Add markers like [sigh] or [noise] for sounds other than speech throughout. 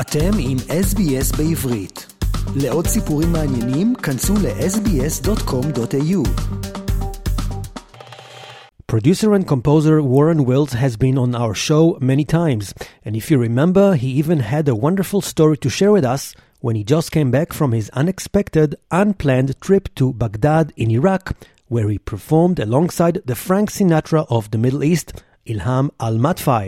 אתם עם SBS בעברית. לעוד סיפורים מעניינים, כנסו ל-sbs.com.au. Producer and composer Warren Wills has been on our show many times, and if you remember, he even had a wonderful story to share with us when he just came back from his unexpected, unplanned trip to Baghdad in Iraq, where he performed alongside the Frank Sinatra of the Middle East, Ilham Al Madfai.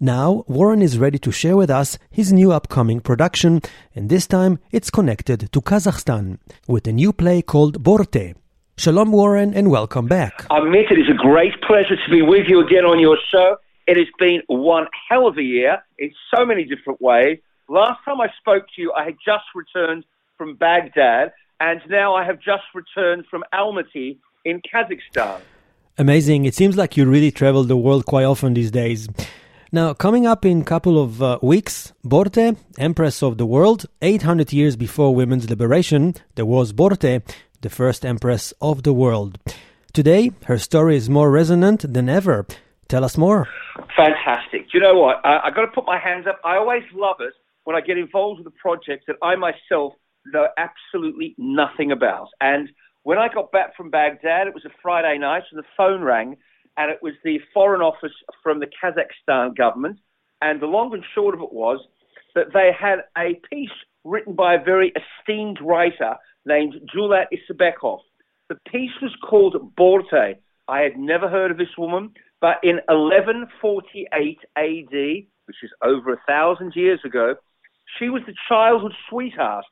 Now, Warren is ready to share with us his new upcoming production, and this time it's connected to Kazakhstan with a new play called Borte. Shalom, Warren, and welcome back. Amit, it is a great pleasure to be with you again on your show. It has been one hell of a year in so many different ways. Last time I spoke to you, I had just returned from Baghdad, and now I have just returned from Almaty in Kazakhstan. Amazing. It seems like you really travel the world quite often these days. Now, coming up in a couple of uh, weeks, Borte, Empress of the World, 800 years before women's liberation, there was Borte, the first Empress of the world. Today, her story is more resonant than ever. Tell us more. Fantastic. You know what? I, I've got to put my hands up. I always love it when I get involved with a project that I myself know absolutely nothing about. And when I got back from Baghdad, it was a Friday night, and the phone rang, and it was the Foreign Office from the Kazakhstan government. And the long and short of it was that they had a piece written by a very esteemed writer named Dulat Isabekov. The piece was called Borte. I had never heard of this woman, but in 1148 AD, which is over a thousand years ago, she was the childhood sweetheart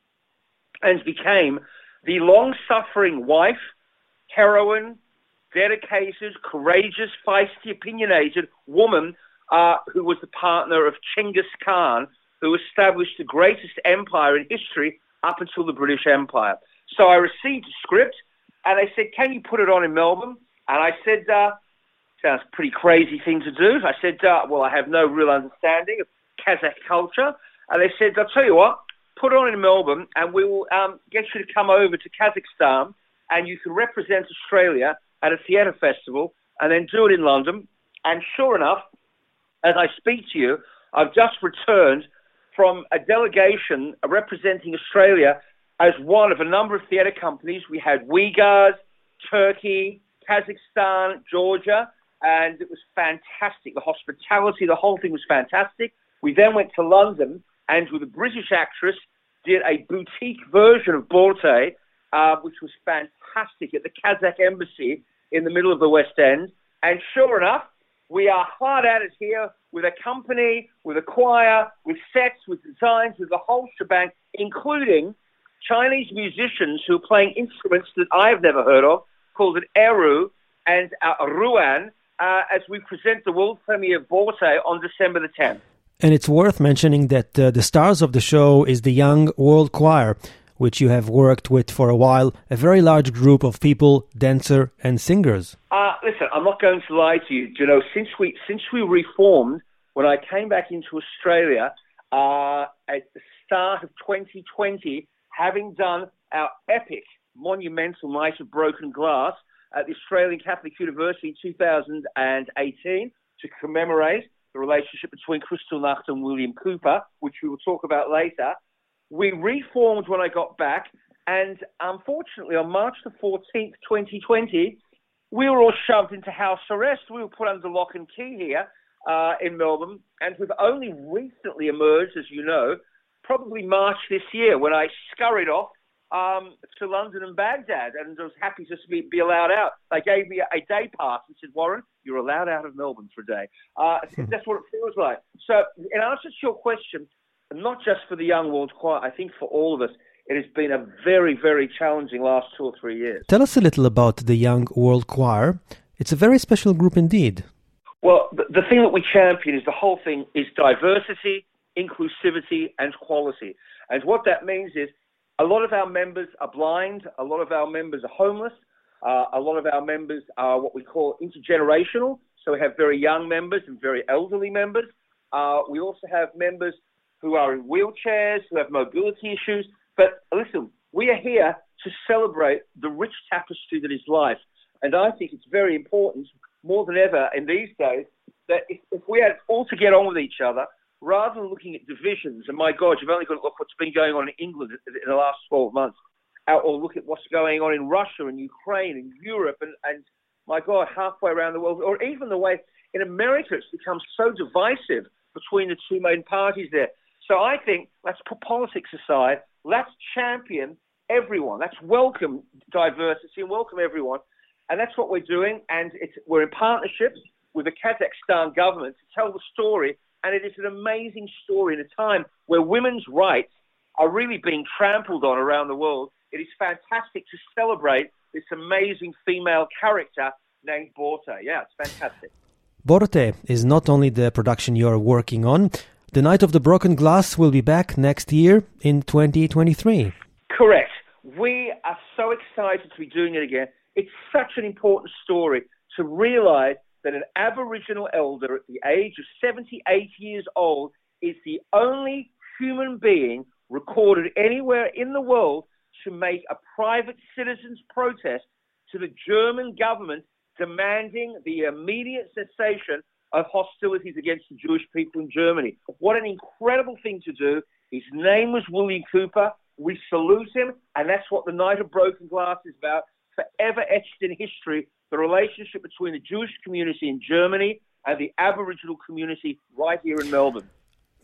and became the long suffering wife, heroine, dedicated, courageous, feisty, opinionated woman uh, who was the partner of Chinggis Khan, who established the greatest empire in history up until the British Empire. So I received a script, and they said, "Can you put it on in Melbourne?" And I said, uh, "Sounds a pretty crazy thing to do." I said, uh, "Well, I have no real understanding of Kazakh culture," and they said, "I'll tell you what." Put it on in Melbourne, and we will um, get you to come over to Kazakhstan, and you can represent Australia at a theatre festival and then do it in London. And sure enough, as I speak to you, I've just returned from a delegation representing Australia as one of a number of theatre companies. We had Uyghurs, Turkey, Kazakhstan, Georgia, and it was fantastic. The hospitality, the whole thing was fantastic. We then went to London and with a British actress did a boutique version of Borte, uh, which was fantastic at the Kazakh embassy in the middle of the West End. And sure enough, we are hard at it here with a company, with a choir, with sets, with designs, with the whole shebang, including Chinese musicians who are playing instruments that I've never heard of, called an erhu and a ruan, uh, as we present the world premiere of Borte on December the 10th. And it's worth mentioning that uh, the stars of the show is the Young World Choir, which you have worked with for a while, a very large group of people, dancer and singers. Uh, listen, I'm not going to lie to you. You know, since we since we reformed, when I came back into Australia uh, at the start of 2020, having done our epic, monumental night of broken glass at the Australian Catholic University in 2018 to commemorate the relationship between Kristallnacht and William Cooper, which we will talk about later. We reformed when I got back, and unfortunately, on March the 14th, 2020, we were all shoved into house arrest. We were put under lock and key here uh, in Melbourne, and we've only recently emerged, as you know, probably March this year, when I scurried off um, to London and Baghdad, and I was happy to be, be allowed out. They gave me a, a, day pass and said, Warren, you're allowed out of Melbourne for a day. Uh, [laughs] that's what it feels like. So, in answer to your question, not just for the Young World Choir, I think for all of us, it has been a very, very challenging last two or three years. Tell us a little about the Young World Choir. It's a very special group indeed. Well, the, thing that we champion is the whole thing is diversity, inclusivity, and quality. And what that means is a lot of our members are blind, a lot of our members are homeless, uh, a lot of our members are what we call intergenerational. So we have very young members and very elderly members. Uh, we also have members who are in wheelchairs, who have mobility issues. But listen, we are here to celebrate the rich tapestry that is life. And I think it's very important, more than ever in these days, that if, if we are all to get on with each other, rather than looking at divisions, and my God, you've only got to look what's been going on in England in the last 12 months, or look at what's going on in Russia and Ukraine and Europe and, and my God, halfway around the world, or even the way in America it's become so divisive between the two main parties there. So I think let's put politics aside. Let's champion everyone. Let's welcome diversity and welcome everyone. And that's what we're doing. And we're in partnership with the Kazakhstan government to tell the story. And it is an amazing story in a time where women's rights are really being trampled on around the world. It is fantastic to celebrate this amazing female character named Borte. Yeah, it's fantastic. Borte is not only the production you're working on, the Night of the Broken Glass will be back next year in 2023. Correct. We are so excited to be doing it again. It's such an important story to realize that an Aboriginal elder at the age of 78 years old is the only human being recorded anywhere in the world to make a private citizen's protest to the German government demanding the immediate cessation of hostilities against the Jewish people in Germany. What an incredible thing to do. His name was William Cooper. We salute him, and that's what the Night of Broken Glass is about. Forever etched in history, the relationship between the Jewish community in Germany and the Aboriginal community right here in Melbourne.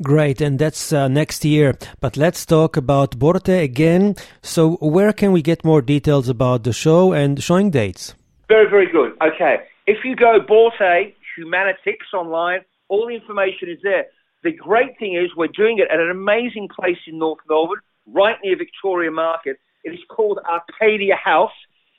Great, and that's uh, next year. But let's talk about Borte again. So, where can we get more details about the show and showing dates? Very, very good. Okay. If you go Borte Humanitix online, all the information is there. The great thing is we're doing it at an amazing place in North Melbourne, right near Victoria Market. It is called Arcadia House.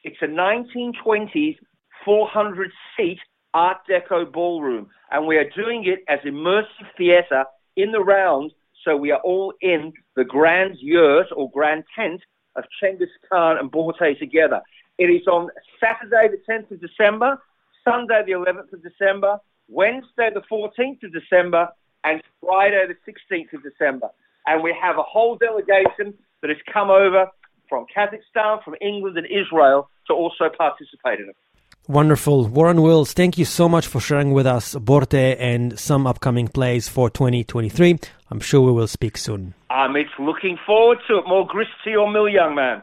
It's a 1920s, 400 seat Art Deco ballroom. And we are doing it as immersive theatre in the round, so we are all in the grand yurt or grand tent of Chengiz Khan and Borte together. It is on Saturday the 10th of December, Sunday the 11th of December, Wednesday the 14th of December, and Friday the 16th of December. And we have a whole delegation that has come over from Kazakhstan, from England and Israel to also participate in it. Wonderful. Warren Wills, thank you so much for sharing with us Borte and some upcoming plays for 2023. I'm sure we will speak soon. I'm looking forward to it. More grist to your mill, young man.